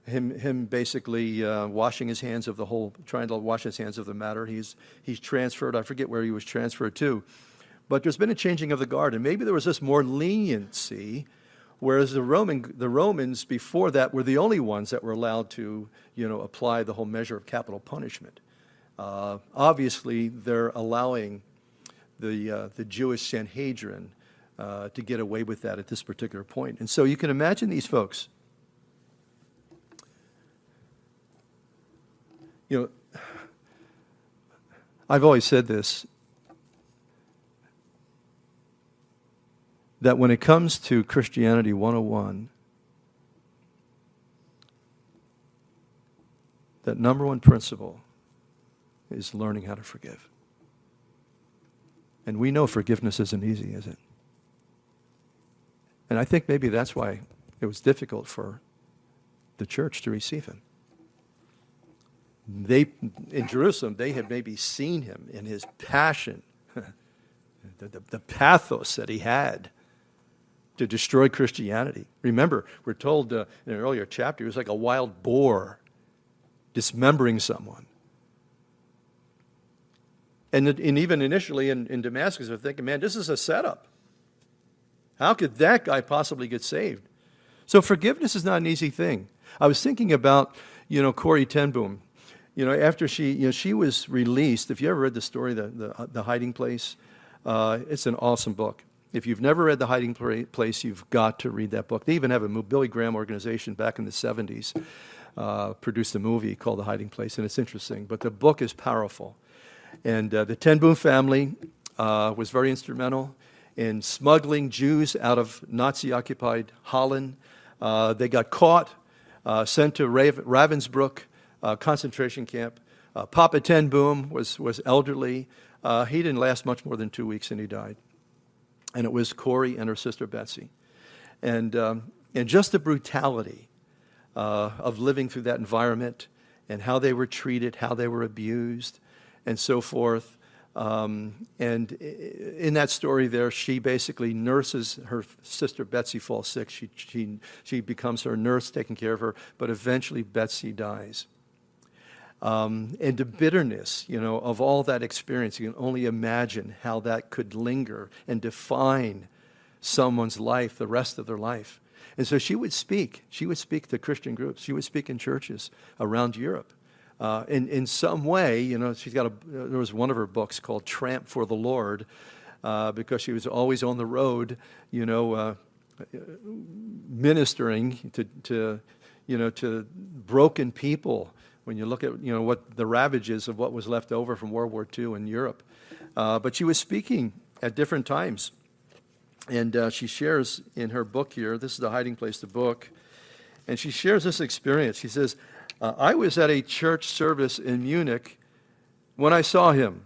him, him basically uh, washing his hands of the whole, trying to wash his hands of the matter. He's, he's transferred. I forget where he was transferred to. But there's been a changing of the guard, and maybe there was this more leniency, whereas the, Roman, the Romans before that were the only ones that were allowed to, you know, apply the whole measure of capital punishment. Uh, obviously, they're allowing the, uh, the Jewish Sanhedrin uh, to get away with that at this particular point. And so you can imagine these folks You know, I've always said this that when it comes to Christianity 101, that number one principle is learning how to forgive. And we know forgiveness isn't easy, is it? And I think maybe that's why it was difficult for the church to receive him they in Jerusalem they had maybe seen him in his passion, [LAUGHS] the, the, the, pathos that he had to destroy Christianity. Remember, we're told uh, in an earlier chapter he was like a wild boar dismembering someone. And, and even initially in, in Damascus, they're thinking, man, this is a setup. How could that guy possibly get saved? So forgiveness is not an easy thing. I was thinking about, you know, Corrie ten Boom you know, after she, you know, she was released. If you ever read the story, the, the, the Hiding Place, uh, it's an awesome book. If you've never read The Hiding Place, you've got to read that book. They even have a Billy Graham organization back in the 70s uh, produced a movie called The Hiding Place, and it's interesting. But the book is powerful. And uh, the Ten Boom family uh, was very instrumental in smuggling Jews out of Nazi occupied Holland. Uh, they got caught, uh, sent to Ravensbrück uh, concentration camp. Uh, Papa Ten Boom was, was elderly. Uh, he didn't last much more than two weeks and he died. And it was Corrie and her sister Betsy. And, um, and just the brutality uh, of living through that environment and how they were treated, how they were abused, and so forth. Um, and in that story, there, she basically nurses her sister Betsy falls sick. She, she, she becomes her nurse, taking care of her, but eventually Betsy dies um, and the bitterness, you know, of all that experience. You can only imagine how that could linger and define someone's life, the rest of their life. And so she would speak. She would speak to Christian groups. She would speak in churches around Europe. uh, in, in some way, you know, she's got a, there was one of her books called Tramp for the Lord, uh, because she was always on the road, you know, uh, ministering to, to, you know, to broken people. When you look at, you know, what the ravages of what was left over from World War II in Europe. Uh, but she was speaking at different times. And uh, she shares in her book here, this is the hiding place, the book, and she shares this experience. She says, uh, I was at a church service in Munich when I saw him.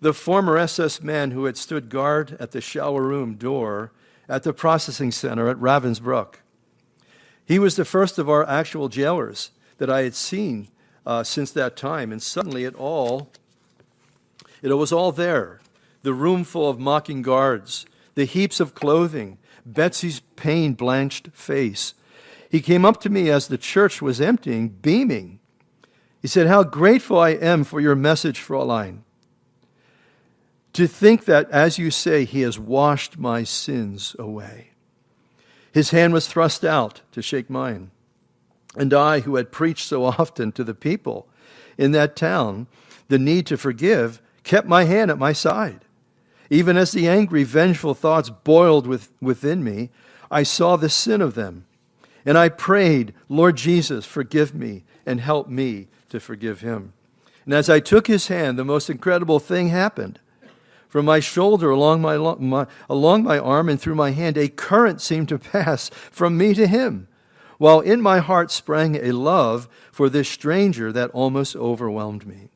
The former SS man who had stood guard at the shower room door at the processing center at Ravensbrück. He was the first of our actual jailers that I had seen uh, since that time, and suddenly it all, it was all there. The room full of mocking guards, the heaps of clothing, Betsy's pain blanched face. He came up to me as the church was emptying, beaming. He said, How grateful I am for your message, Fräulein. To think that, as you say, he has washed my sins away. His hand was thrust out to shake mine. And I, who had preached so often to the people in that town the need to forgive, kept my hand at my side. Even as the angry, vengeful thoughts boiled with, within me, I saw the sin of them. And I prayed, Lord Jesus, forgive me and help me to forgive him. And as I took his hand, the most incredible thing happened. From my shoulder along my, my, along my arm and through my hand, a current seemed to pass from me to him, while in my heart sprang a love for this stranger that almost overwhelmed me.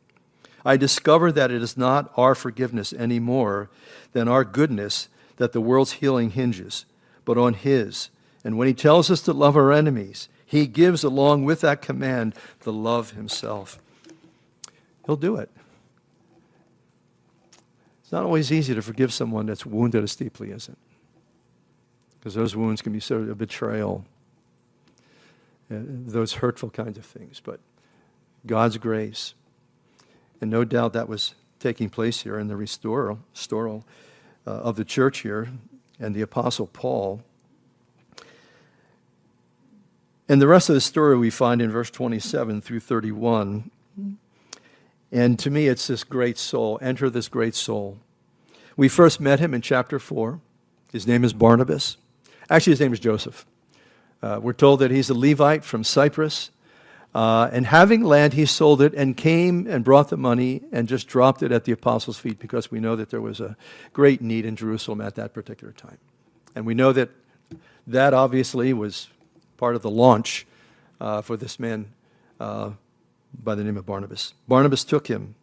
I discovered that it is not our forgiveness any more than our goodness that the world's healing hinges, but on his. And when he tells us to love our enemies, he gives along with that command the love himself. He'll do it It's not always easy to forgive someone that's wounded as deeply as it. Because those wounds can be sort of a betrayal, those hurtful kinds of things. But God's grace, and no doubt that was taking place here in the restoral, restoral uh, of the church here and the Apostle Paul. And the rest of the story we find in verse 27 through 31. And to me, it's this great soul. Enter this great soul. We first met him in chapter 4. His name is Barnabas. Actually, his name is Joseph. Uh, we're told that he's a Levite from Cyprus. Uh, and having land, he sold it and came and brought the money and just dropped it at the apostles' feet because we know that there was a great need in Jerusalem at that particular time. And we know that that obviously was part of the launch uh, for this man uh, by the name of Barnabas. Barnabas took him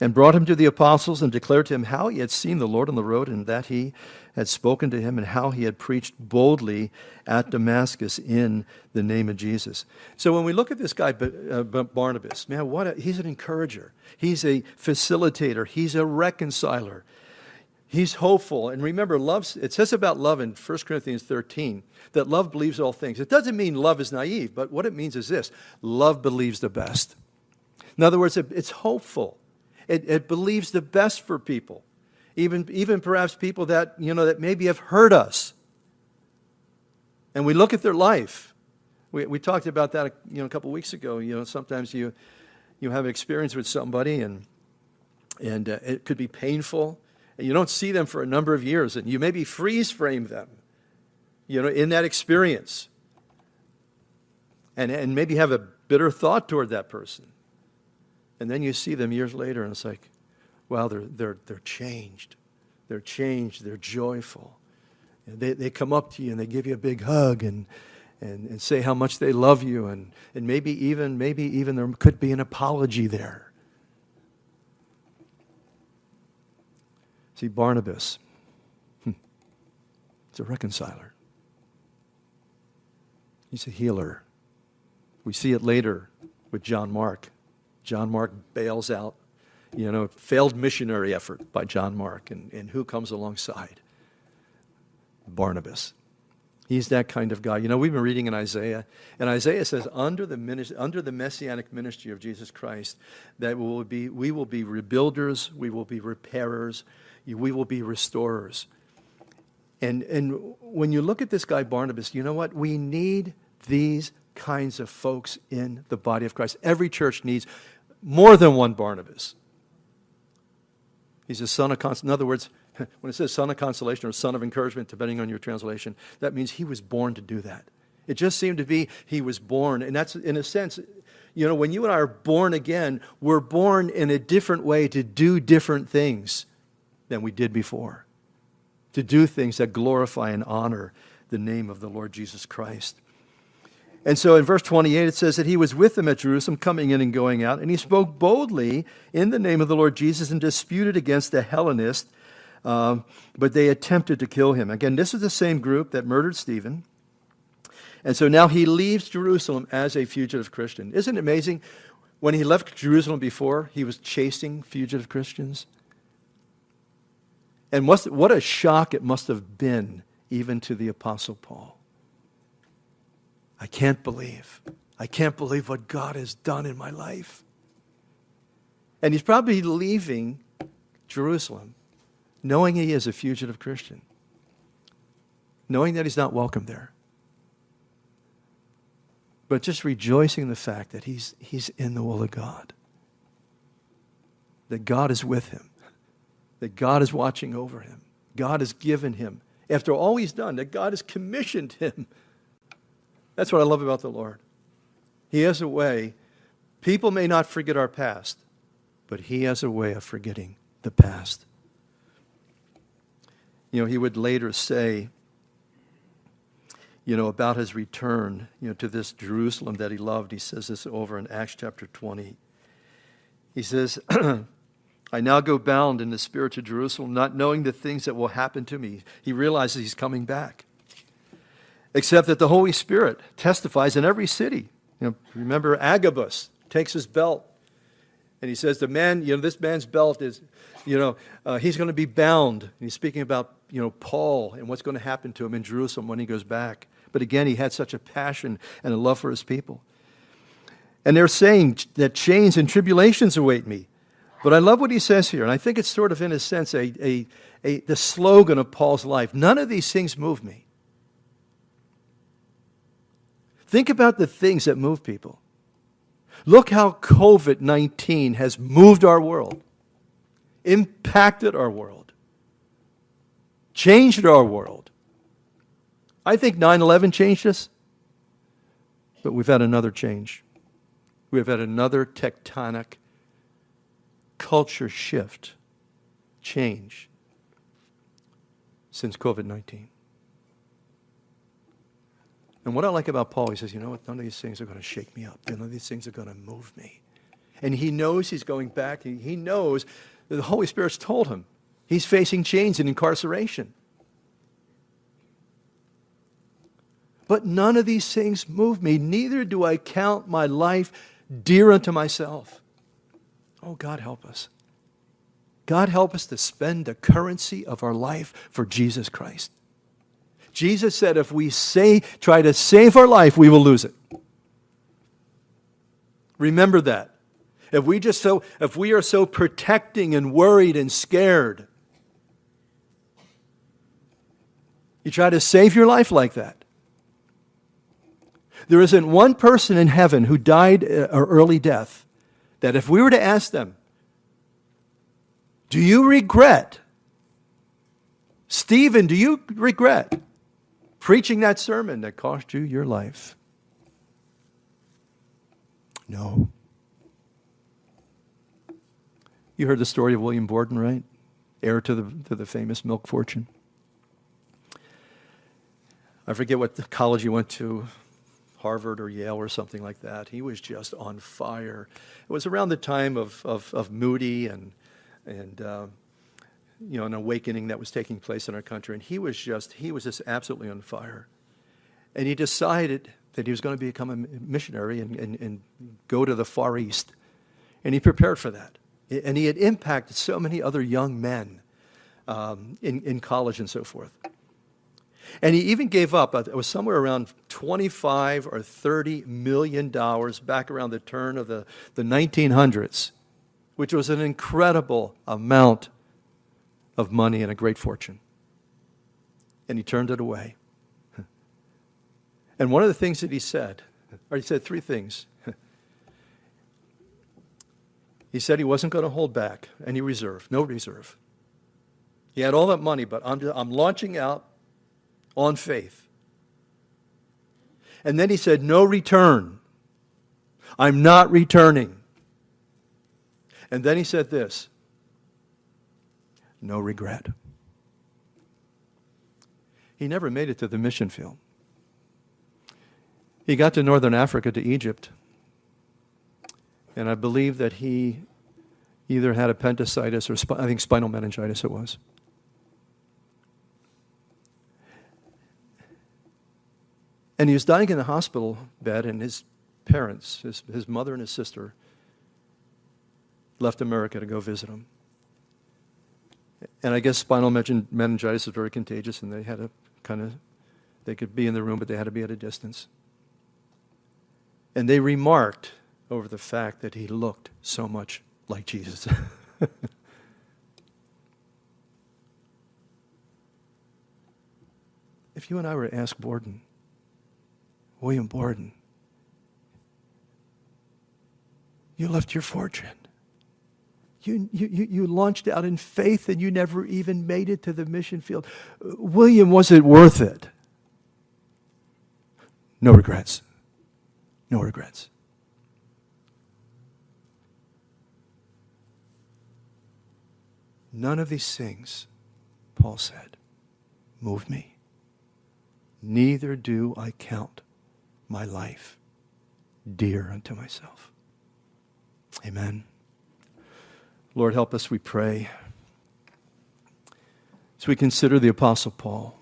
and brought him to the apostles and declared to him how he had seen the Lord on the road and that he had spoken to him and how he had preached boldly at Damascus in the name of Jesus. So when we look at this guy, uh, Barnabas, man, what a, he's an encourager. He's a facilitator. He's a reconciler. He's hopeful. And remember, love, it says about love in 1 Corinthians 13 that love believes all things. It doesn't mean love is naive, but what it means is this love believes the best. In other words, it's hopeful. It, it believes the best for people, even, even perhaps people that, you know, that maybe have hurt us. And we look at their life. We, we talked about that you know, a couple weeks ago. You know, sometimes you, you have an experience with somebody and, and uh, it could be painful. And you don't see them for a number of years, and you maybe freeze frame them, you know, in that experience. And, and maybe have a bitter thought toward that person. And then you see them years later, and it's like, wow, they're, they're, they're changed. They're changed. They're joyful. And they, they come up to you and they give you a big hug and, and, and say how much they love you. And, and maybe, even, maybe even there could be an apology there. See, Barnabas, hmm, he's a reconciler, he's a healer. We see it later with John Mark. John Mark bails out, you know, failed missionary effort by John Mark. And, and who comes alongside? Barnabas. He's that kind of guy. You know, we've been reading in Isaiah, and Isaiah says, under the, ministry, under the messianic ministry of Jesus Christ, that we will, be, we will be rebuilders, we will be repairers, we will be restorers. And, and when you look at this guy, Barnabas, you know what? We need these kinds of folks in the body of Christ. Every church needs more than one Barnabas. He's a son of consolation. In other words, [LAUGHS] when it says son of consolation or son of encouragement, depending on your translation, that means he was born to do that. It just seemed to be he was born. And that's, in a sense, you know, when you and I are born again, we're born in a different way to do different things than we did before, to do things that glorify and honor the name of the Lord Jesus Christ. And so in verse 28, it says that he was with them at Jerusalem, coming in and going out, and he spoke boldly in the name of the Lord Jesus and disputed against the Hellenists, um, but they attempted to kill him. Again, this is the same group that murdered Stephen. And so now he leaves Jerusalem as a fugitive Christian. Isn't it amazing? When he left Jerusalem before, he was chasing fugitive Christians. And what a shock it must have been even to the Apostle Paul. I can't believe. I can't believe what God has done in my life. And he's probably leaving Jerusalem knowing he is a fugitive Christian, knowing that he's not welcome there, but just rejoicing in the fact that he's, he's in the will of God, that God is with him, that God is watching over him, God has given him, after all he's done, that God has commissioned him that's what I love about the Lord. He has a way. People may not forget our past, but He has a way of forgetting the past. You know, He would later say, you know, about his return, you know, to this Jerusalem that he loved. He says this over in Acts chapter 20. He says, [CLEARS THROAT] I now go bound in the spirit to Jerusalem, not knowing the things that will happen to me. He realizes he's coming back except that the Holy Spirit testifies in every city. You know, remember Agabus takes his belt and he says, "The man, you know, this man's belt is, you know, uh, he's going to be bound." And he's speaking about, you know, Paul and what's going to happen to him in Jerusalem when he goes back. But again, he had such a passion and a love for his people. And they're saying that chains and tribulations await me. But I love what he says here, and I think it's sort of, in a sense, a, a, a the slogan of Paul's life. None of these things move me. Think about the things that move people. Look how COVID 19 has moved our world, impacted our world, changed our world. I think 9 11 changed us, but we've had another change. We've had another tectonic culture shift, change since COVID 19. And what I like about Paul, he says, you know what? None of these things are going to shake me up. None of these things are going to move me. And he knows he's going back. He knows the Holy Spirit's told him he's facing chains and incarceration. But none of these things move me. Neither do I count my life dear unto myself. Oh, God, help us. God, help us to spend the currency of our life for Jesus Christ. Jesus said if we say, try to save our life, we will lose it. Remember that. If we just so if we are so protecting and worried and scared, you try to save your life like that. There isn't one person in heaven who died uh, an early death that if we were to ask them, Do you regret? Stephen, do you regret preaching that sermon that cost you your life? No. You heard the story of William Borden, right? Heir to the, to the famous milk fortune. I forget what college he went to, Harvard or Yale or something like that. He was just on fire. It was around the time of, of, of Moody and, and uh, you know, an awakening that was taking place in our country. And he was just, he was just absolutely on fire. And he decided that he was going to become a missionary and, and, and go to the Far East. And he prepared for that. And he had impacted so many other young men um, in, in college and so forth. And he even gave up, uh, it was somewhere around 25 or 30 million dollars back around the turn of the, the 1900s, which was an incredible amount of money and a great fortune. And he turned it away. And one of the things that he said, Or he said three things. he said he wasn't going to hold back any reserve, no reserve. He had all that money, but I'm, I'm launching out on faith. And then he said, No return. I'm not returning. And then he said this no regret. He never made it to the mission field. He got to northern Africa, to Egypt, and I believe that he either had appendicitis or sp- I think spinal meningitis it was. And he was dying in the hospital bed, and his parents, his, his mother and his sister, left America to go visit him. And I guess spinal meningitis is very contagious, and they had to kind of, they could be in the room, but they had to be at a distance. And they remarked over the fact that he looked so much like Jesus. [LAUGHS] if you and I were to ask Borden, William Borden, you left your fortune. You, you, you launched out in faith and you never even made it to the mission field. William, was it worth it? No regrets. No regrets. None of these things, Paul said, move me. Neither do I count my life dear unto myself. Amen. Lord, help us, we pray. As we consider the Apostle Paul,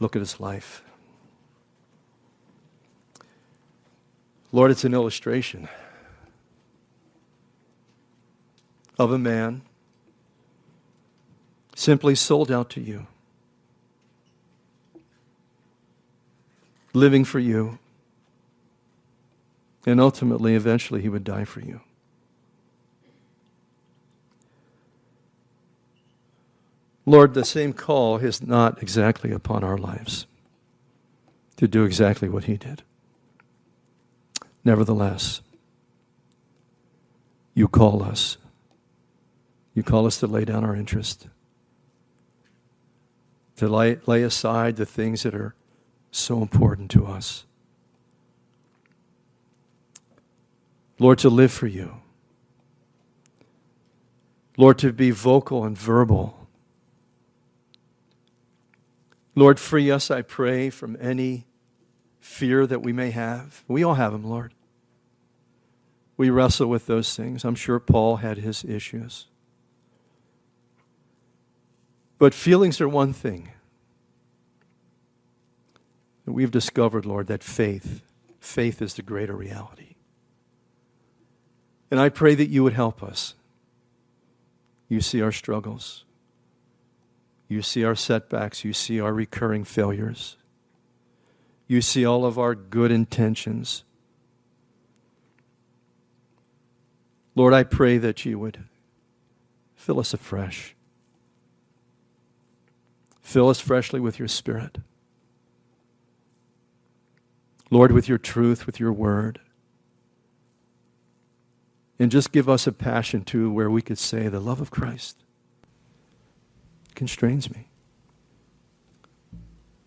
look at his life. Lord, it's an illustration of a man simply sold out to you, living for you, and ultimately, eventually, he would die for you. Lord, the same call is not exactly upon our lives to do exactly what he did. Nevertheless, you call us. You call us to lay down our interest, to lay, lay aside the things that are so important to us. Lord, to live for you. Lord, to be vocal and verbal. Lord, free us, I pray, from any fear that we may have. We all have them, Lord. We wrestle with those things. I'm sure Paul had his issues. But feelings are one thing. We've discovered, Lord, that faith, faith is the greater reality. And I pray that you would help us. You see our struggles. You see our setbacks. You see our recurring failures. You see all of our good intentions. Lord, I pray that you would fill us afresh. Fill us freshly with your Spirit. Lord, with your truth, with your word. And just give us a passion, too, where we could say, the love of Christ constrains me.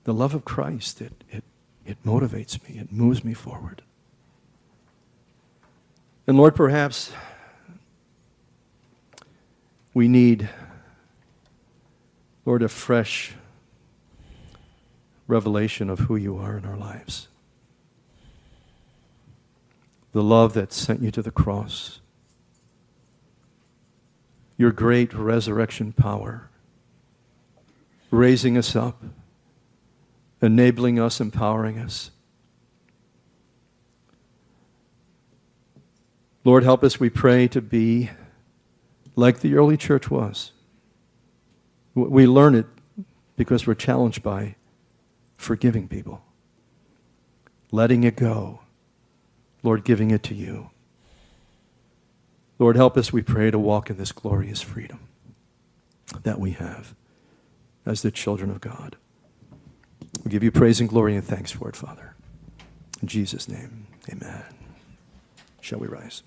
The love of Christ, it, it, it motivates me, it moves me forward. And Lord, perhaps we need, Lord, a fresh revelation of who you are in our lives. The love that sent you to the cross your great resurrection power, raising us up, enabling us, empowering us. Lord, help us, we pray, to be like the early church was. We learn it because we're challenged by forgiving people, letting it go, Lord, giving it to you. Lord, help us, we pray, to walk in this glorious freedom that we have as the children of God. We give you praise and glory and thanks for it, Father. In Jesus' name, amen. Shall we rise?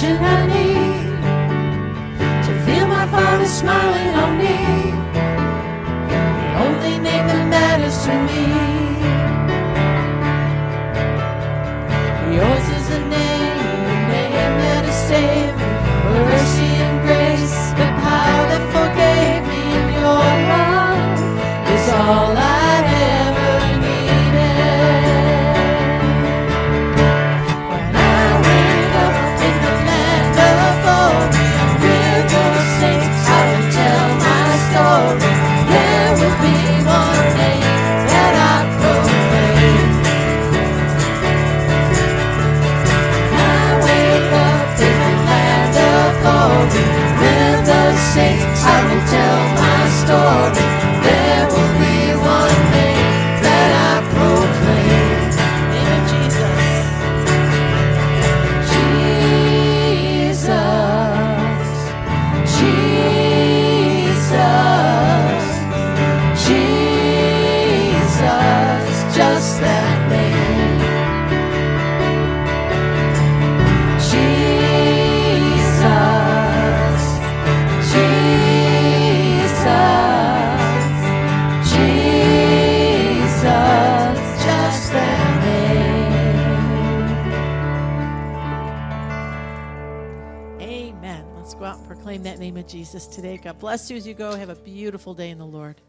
direction I need to feel my father smiling on us today. God bless you as you go. Have a beautiful day in the Lord.